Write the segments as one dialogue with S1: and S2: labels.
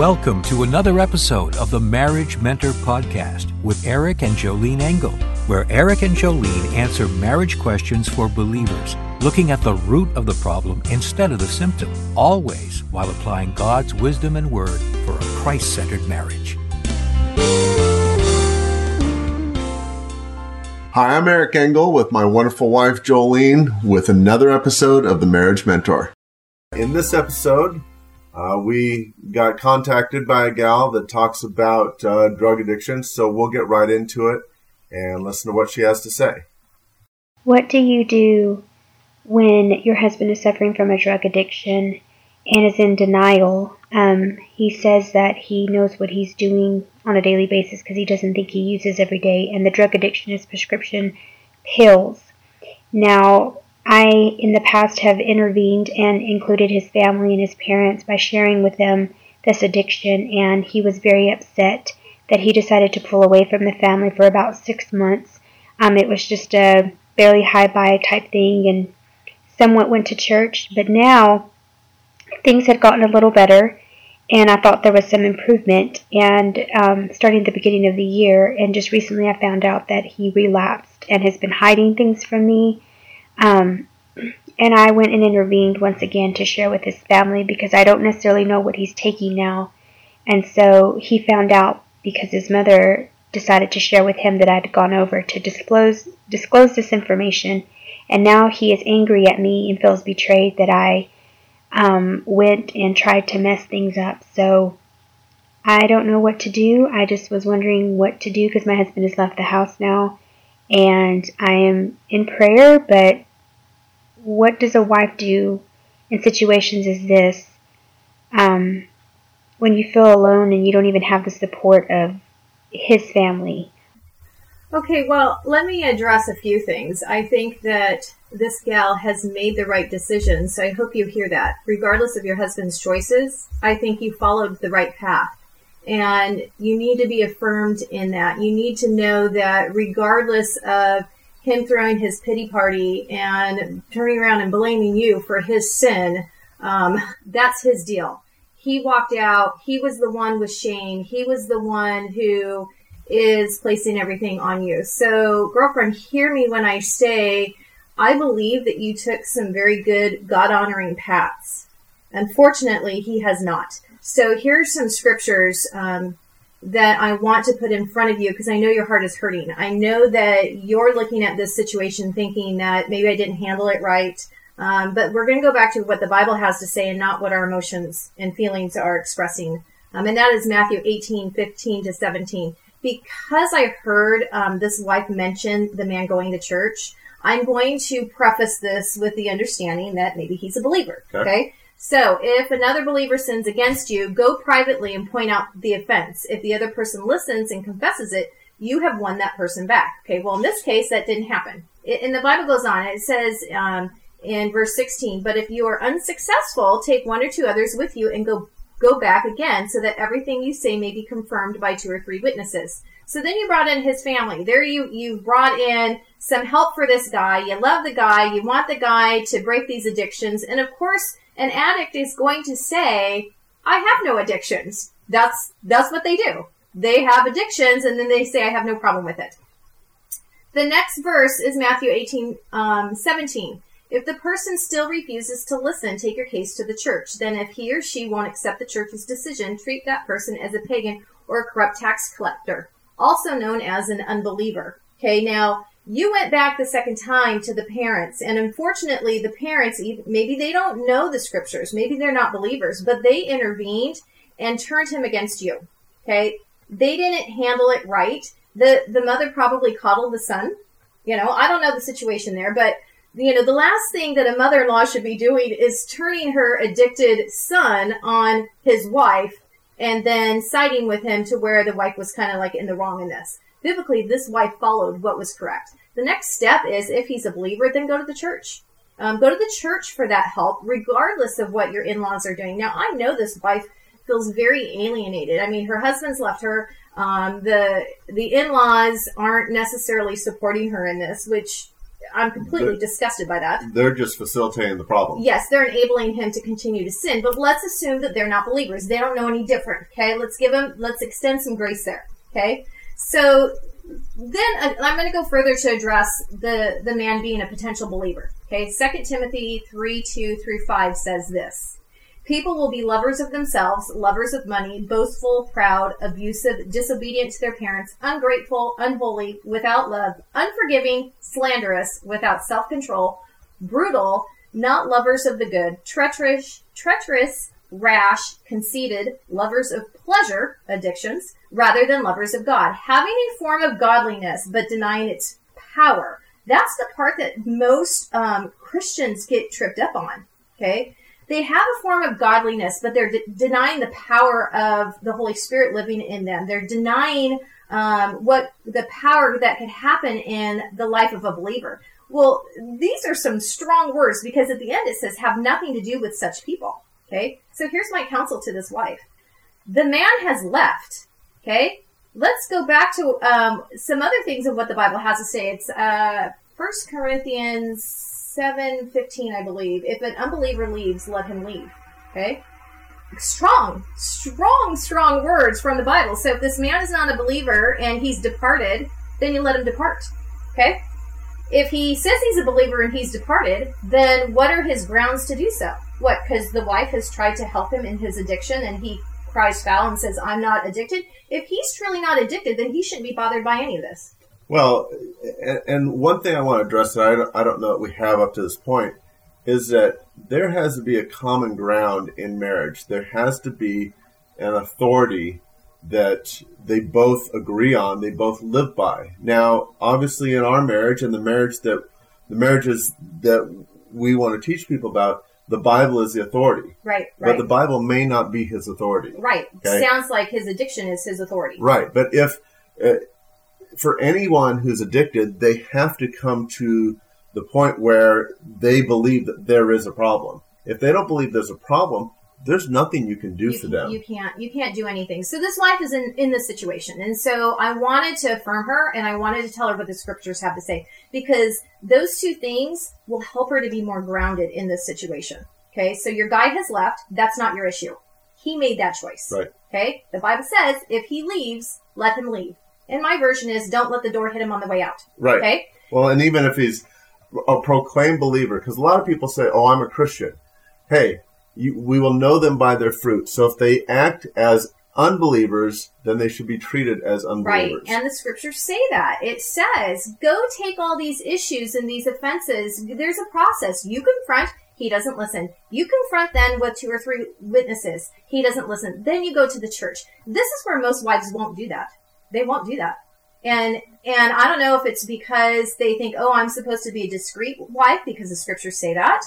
S1: Welcome to another episode of the Marriage Mentor Podcast with Eric and Jolene Engel, where Eric and Jolene answer marriage questions for believers, looking at the root of the problem instead of the symptom, always while applying God's wisdom and word for a Christ centered marriage.
S2: Hi, I'm Eric Engel with my wonderful wife Jolene with another episode of the Marriage Mentor. In this episode, uh, we got contacted by a gal that talks about uh, drug addiction, so we'll get right into it and listen to what she has to say.
S3: What do you do when your husband is suffering from a drug addiction and is in denial? Um, he says that he knows what he's doing on a daily basis because he doesn't think he uses every day, and the drug addiction is prescription pills. Now, I, in the past, have intervened and included his family and his parents by sharing with them this addiction, and he was very upset that he decided to pull away from the family for about six months. Um, it was just a barely high by type thing, and somewhat went to church, but now things had gotten a little better, and I thought there was some improvement. And um, starting at the beginning of the year, and just recently, I found out that he relapsed and has been hiding things from me um, and I went and intervened once again to share with his family because I don't necessarily know what he's taking now. And so he found out because his mother decided to share with him that I'd gone over to disclose disclose this information, and now he is angry at me and feels betrayed that I um, went and tried to mess things up. So I don't know what to do. I just was wondering what to do because my husband has left the house now, and I am in prayer, but what does a wife do in situations as this um, when you feel alone and you don't even have the support of his family?
S4: Okay, well, let me address a few things. I think that this gal has made the right decision, so I hope you hear that. Regardless of your husband's choices, I think you followed the right path. And you need to be affirmed in that. You need to know that regardless of him throwing his pity party and turning around and blaming you for his sin, um, that's his deal. He walked out. He was the one with shame. He was the one who is placing everything on you. So, girlfriend, hear me when I say I believe that you took some very good God honoring paths. Unfortunately, he has not. So, here's some scriptures um, that I want to put in front of you because I know your heart is hurting. I know that you're looking at this situation thinking that maybe I didn't handle it right. Um, but we're going to go back to what the Bible has to say and not what our emotions and feelings are expressing. Um, and that is Matthew 18, 15 to 17. Because I heard um, this wife mention the man going to church, I'm going to preface this with the understanding that maybe he's a believer. Okay. okay? So, if another believer sins against you, go privately and point out the offense. If the other person listens and confesses it, you have won that person back. Okay, well, in this case, that didn't happen. It, and the Bible goes on, it says um, in verse 16, but if you are unsuccessful, take one or two others with you and go go back again so that everything you say may be confirmed by two or three witnesses. So then you brought in his family. There you you brought in some help for this guy. You love the guy. You want the guy to break these addictions. And of course, an addict is going to say, I have no addictions. That's, that's what they do. They have addictions and then they say, I have no problem with it. The next verse is Matthew 18, um, 17. If the person still refuses to listen, take your case to the church. Then if he or she won't accept the church's decision, treat that person as a pagan or a corrupt tax collector, also known as an unbeliever. Okay, now you went back the second time to the parents and unfortunately the parents maybe they don't know the scriptures maybe they're not believers but they intervened and turned him against you okay? They didn't handle it right. The the mother probably coddled the son you know? I don't know the situation there but you know the last thing that a mother-in-law should be doing is turning her addicted son on his wife and then siding with him to where the wife was kind of like in the wrong in this biblically, this wife followed what was correct. The next step is if he's a believer, then go to the church. Um, go to the church for that help, regardless of what your in laws are doing. Now, I know this wife feels very alienated. I mean, her husband's left her. Um, the the in laws aren't necessarily supporting her in this, which I'm completely
S2: But-
S4: disgusted by that.
S2: They're just facilitating the problem.
S4: Yes, they're enabling him to continue to sin, but let's assume that they're not believers. They don't know any different. Okay, let's give them, let's extend some grace there. Okay, so then uh, I'm going to go further to address the the man being a potential believer. Okay, Second Timothy three two through five says this. People will be lovers of themselves, lovers of money, boastful, proud, abusive, disobedient to their parents, ungrateful, unholy, without love, unforgiving, slanderous, without self-control, brutal, not lovers of the good, treacherous, treacherous, rash, conceited, lovers of pleasure, addictions, rather than lovers of God, having a form of godliness but denying its power. That's the part that most um, Christians get tripped up on. Okay, they have a form of godliness, but they're de- denying the power of the Holy Spirit living in them. They're denying um, what the power that could happen in the life of a believer. Well, these are some strong words because at the end it says have nothing to do with such people. Okay, so here's my counsel to this wife: the man has left. Okay, let's go back to um, some other things of what the Bible has to say. It's uh, First Corinthians seven fifteen, I believe. If an unbeliever leaves, let him leave. Okay, strong, strong, strong words from the Bible. So if this man is not a believer and he's departed, then you let him depart. Okay. If he says he's a believer and he's departed, then what are his grounds to do so? What? Because the wife has tried to help him in his addiction and he cries foul and says, I'm not addicted. If he's truly not addicted, then he shouldn't be bothered by any of this.
S2: Well, and, one thing I want to address that I don't, I don't know that we have up to this point is that there has to be a common ground in marriage. There has to be an authority that they both agree on, they both live by. Now, obviously, in our marriage and the marriage that the marriages that we want to teach people about, the Bible is the authority,
S4: Right,
S2: but
S4: right.
S2: the Bible may not be his authority.
S4: right.
S2: Okay.
S4: Sounds like his addiction is his authority.
S2: Right, but if uh, for anyone who's addicted, they have to come to the point where they believe that there is a problem. If they don't believe there's a problem, there's nothing you can do
S4: you,
S2: for
S4: can-
S2: them.
S4: you can't you can't do anything. So this wife is in in this situation, and so I wanted to affirm her, and I wanted to tell her what the scriptures have to say because those two things will help her to be more grounded in this situation. Okay, so your guy has left. That's not your issue. He made that choice.
S2: Right.
S4: Okay. The Bible says if he leaves, let him leave. And my version is don't let the door hit him on the way out.
S2: right.
S4: Okay.
S2: Well, and even if he's a proclaimed believer, because a lot of people say, "Oh, I'm a Christian." Hey, you, we will know them by their fruit. So if they act as unbelievers, then they should be treated as unbelievers. Right.
S4: And the scriptures say that. It says, go take all these issues and these offenses. There's a process. You confront, he doesn't listen. You confront then with two or three witnesses. He doesn't listen. Then you go to the church. This is where most wives won't do that. They won't do that. And and I don't know if it's because they think, oh, I'm supposed to be a discreet wife because the scriptures say that.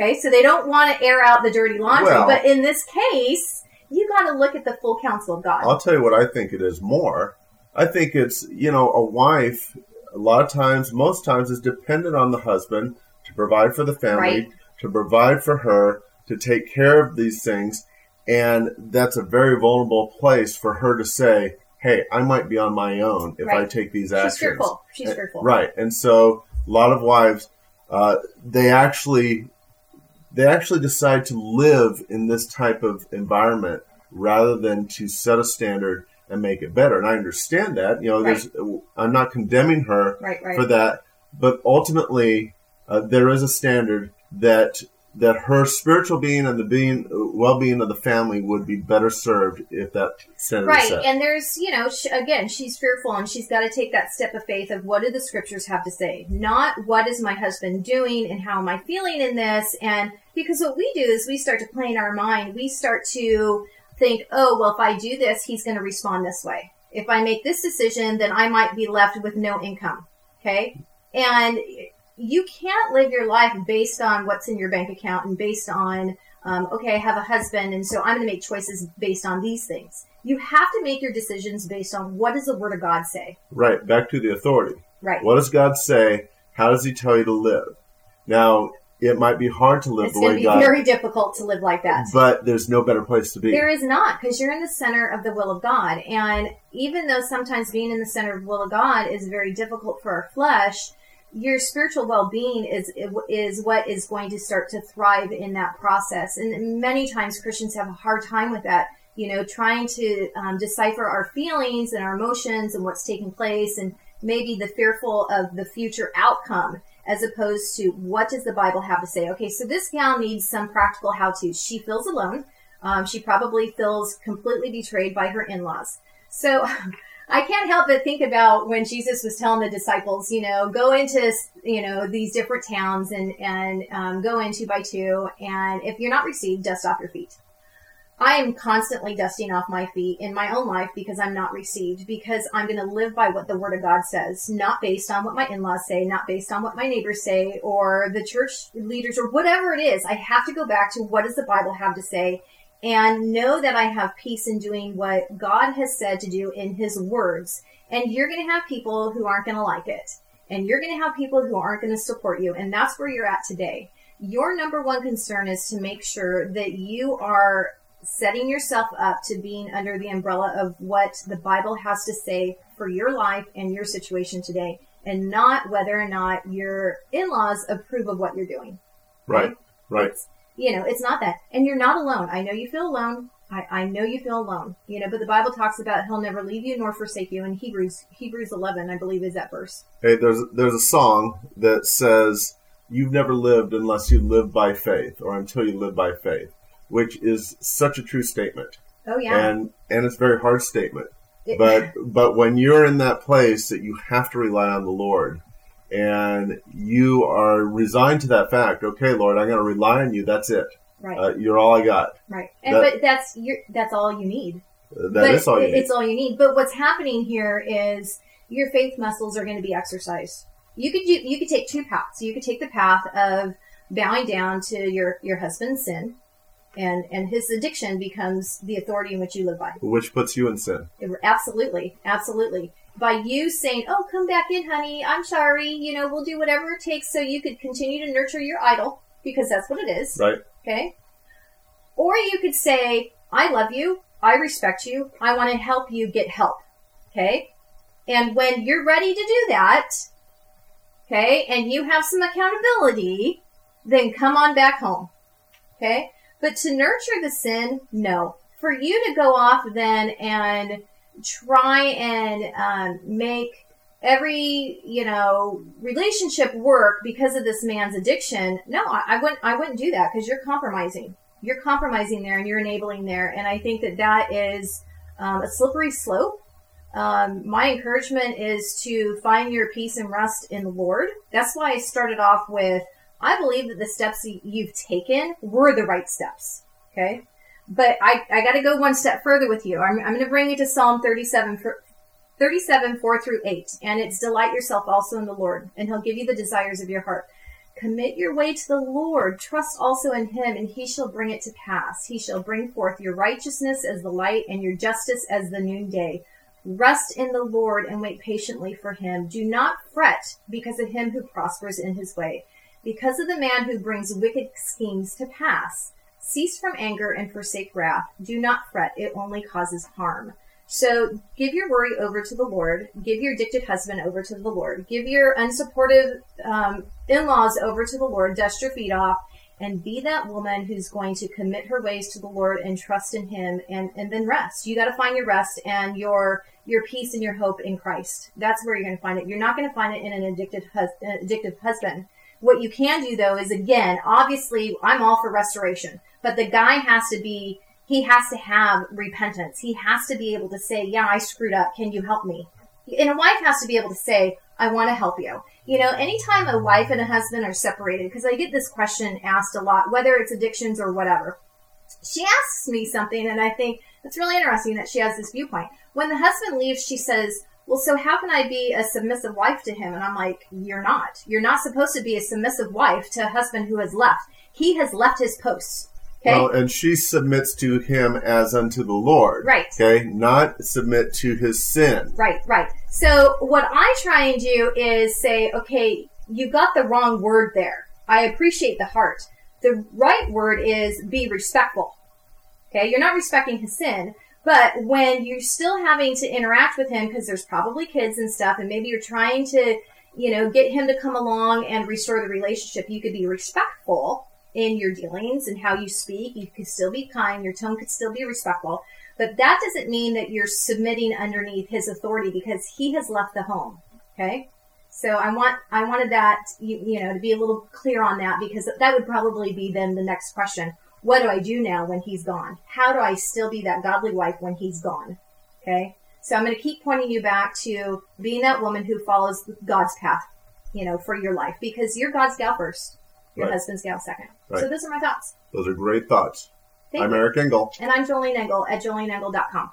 S4: Okay, so they don't want to air out the dirty laundry.
S2: Well-
S4: but in this case, you got to look at the full counsel of God.
S2: I'll tell you what I think it is more. I think it's, you know, a wife, a lot of times, most times, is dependent on the husband to provide for the family,
S4: Right.
S2: to provide for her, to take care of these things. And that's a very vulnerable place for her to say, hey, I might be on my own if I take these actions.
S4: She's fearful. She's
S2: Uh,
S4: fearful.
S2: Right. And so a lot of wives, uh, they actually they actually decide to live in this type of environment rather than to set a standard and make it better. And I understand that. You know, there's I'm not condemning her
S4: Right, right.
S2: for that, but ultimately uh, there is a standard that that her spiritual being and the being well-being of the family would be better served if that is
S4: Right, and there's, you know, sh- again, she's fearful and she's got to take that step of faith of what do the scriptures have to say? Not what is my husband doing and how am I feeling in this? And because what we do is we start to play in our mind, we start to think, oh, well, if I do this, he's going to respond this way. If I make this decision, then I might be left with no income. Okay? And you can't live your life based on what's in your bank account and based on um, okay, I have a husband, and so I'm going to make choices based on these things. You have to make your decisions based on what does the Word of God say.
S2: right, back to the authority.
S4: Right.
S2: What does God say? How does He tell you to live? Now, it might be hard to live
S4: It's
S2: the
S4: going
S2: way
S4: to be
S2: God,
S4: very difficult to live like that.
S2: but there's no better place to be.
S4: There is not, because you're in the center of the will of God. And even though sometimes being in the center of the will of God is very difficult for our flesh, your spiritual well-being is is what is going to start to thrive in that process. And many times Christians have a hard time with that. You know, trying to um, decipher our feelings and our emotions and what's taking place, and maybe the fearful of the future outcome as opposed to what does the Bible have to say? Okay, so this gal needs some practical how to. She feels alone. Um, she probably feels completely betrayed by her in laws. So I can't help but think about when Jesus was telling the disciples, you know, go into, you know, these different towns and, and um, go in two by two. And if you're not received, dust off your feet. I am constantly dusting off my feet in my own life because I'm not received, because I'm going to live by what the Word of God says, not based on what my in laws say, not based on what my neighbors say, or the church leaders, or whatever it is. I have to go back to what does the Bible have to say and know that I have peace in doing what God has said to do in His words. And you're going to have people who aren't going to like it. And you're going to have people who aren't going to support you. And that's where you're at today. Your number one concern is to make sure that you are setting yourself up to being under the umbrella of what the Bible has to say for your life and your situation today, and not whether or not your in laws approve of what you're doing.
S2: Right, right.
S4: It's, you know, it's not that. And you're not alone. I know you feel alone. I, I know you feel alone, you know, but the Bible talks about he'll never leave you nor forsake you in Hebrews Hebrews 11, I believe is that verse.
S2: Hey, there's there's a song that says you've never lived unless you live by faith or until you live by faith, which is such a true statement.
S4: Oh yeah.
S2: And and it's a very hard statement. It, but but when you're in that place that you have to rely on the Lord, and you are resigned to that fact. Okay, Lord, I'm going to rely on you. That's it.
S4: Right.
S2: Uh, you're all I got.
S4: Right. And that, but that's your, that's all you need.
S2: Uh, that but is all you need.
S4: It's all you need. But what's happening here is your faith muscles are going to be exercised. You could you, you could take two paths. You could take the path of bowing down to your your husband's sin, and and his addiction becomes the authority in which you live by,
S2: which puts you in sin.
S4: Absolutely, absolutely by you saying, "Oh, come back in, honey. I'm sorry. You know, we'll do whatever it takes so you could continue to nurture your idol because that's what it is."
S2: Right.
S4: Okay. Or you could say, "I love you. I respect you. I want to help you get help." Okay? And when you're ready to do that, okay, and you have some accountability, then come on back home. Okay? But to nurture the sin, no. For you to go off then and try and um, make every you know relationship work because of this man's addiction. No i, I wouldn't i wouldn't do that because you're compromising. You're compromising there and you're enabling there. And i think that that is um, a slippery slope. Um, my encouragement is to find your peace and rest in the lord. That's why i started off with i believe that the steps you've taken were the right steps. Okay but I, I got to go one step further with you. I'm, I'm going to bring you to Psalm 37, 37, 4 through 8. And it's delight yourself also in the Lord, and he'll give you the desires of your heart. Commit your way to the Lord. Trust also in him, and he shall bring it to pass. He shall bring forth your righteousness as the light and your justice as the noonday. Rest in the Lord and wait patiently for him. Do not fret because of him who prospers in his way, because of the man who brings wicked schemes to pass. Cease from anger and forsake wrath. Do not fret, it only causes harm. So give your worry over to the Lord. Give your addicted husband over to the Lord. Give your unsupportive um, in laws over to the Lord. Dust your feet off and be that woman who's going to commit her ways to the Lord and trust in Him and, and then rest. You got to find your rest and your your peace and your hope in Christ. That's where you're going to find it. You're not going to find it in an addicted, hus- addictive husband. What you can do though is again, obviously, I'm all for restoration. But the guy has to be, he has to have repentance. He has to be able to say, yeah, I screwed up. Can you help me? And a wife has to be able to say, I want to help you. You know, anytime a wife and a husband are separated, because I get this question asked a lot, whether it's addictions or whatever. She asks me something, and I think it's really interesting that she has this viewpoint. When the husband leaves, she says, well, so how can I be a submissive wife to him? And I'm like, you're not. You're not supposed to be a submissive wife to a husband who has left. He has left his post. Okay.
S2: Well, and she submits to him as unto the Lord.
S4: Right.
S2: Okay. Not submit to his sin.
S4: Right, right. So what I try and do is say, okay, you got the wrong word there. I appreciate the heart. The right word is be respectful. Okay. You're not respecting his sin, but when you're still having to interact with him because there's probably kids and stuff, and maybe you're trying to you know, get him to come along and restore the relationship. You could be respectful in your dealings and how you speak. You could still be kind. Your tone could still be respectful. But that doesn't mean that you're submitting underneath his authority because he has left the home. Okay. So I want, I wanted that, you, you know, to be a little clear on that because that would probably be then the next question. What do I do now when he's gone? How do I still be that godly wife when he's gone? Okay. So I'm going to keep pointing you back to being that woman who follows God's path, you know, for your life because you're God's gal first, your
S2: Right.
S4: husband's gal second.
S2: Right.
S4: So those are my thoughts.
S2: Those are great thoughts.
S4: Thank
S2: I'm
S4: you.
S2: Eric Engel.
S4: And I'm Jolene Engel at joleneengel.com.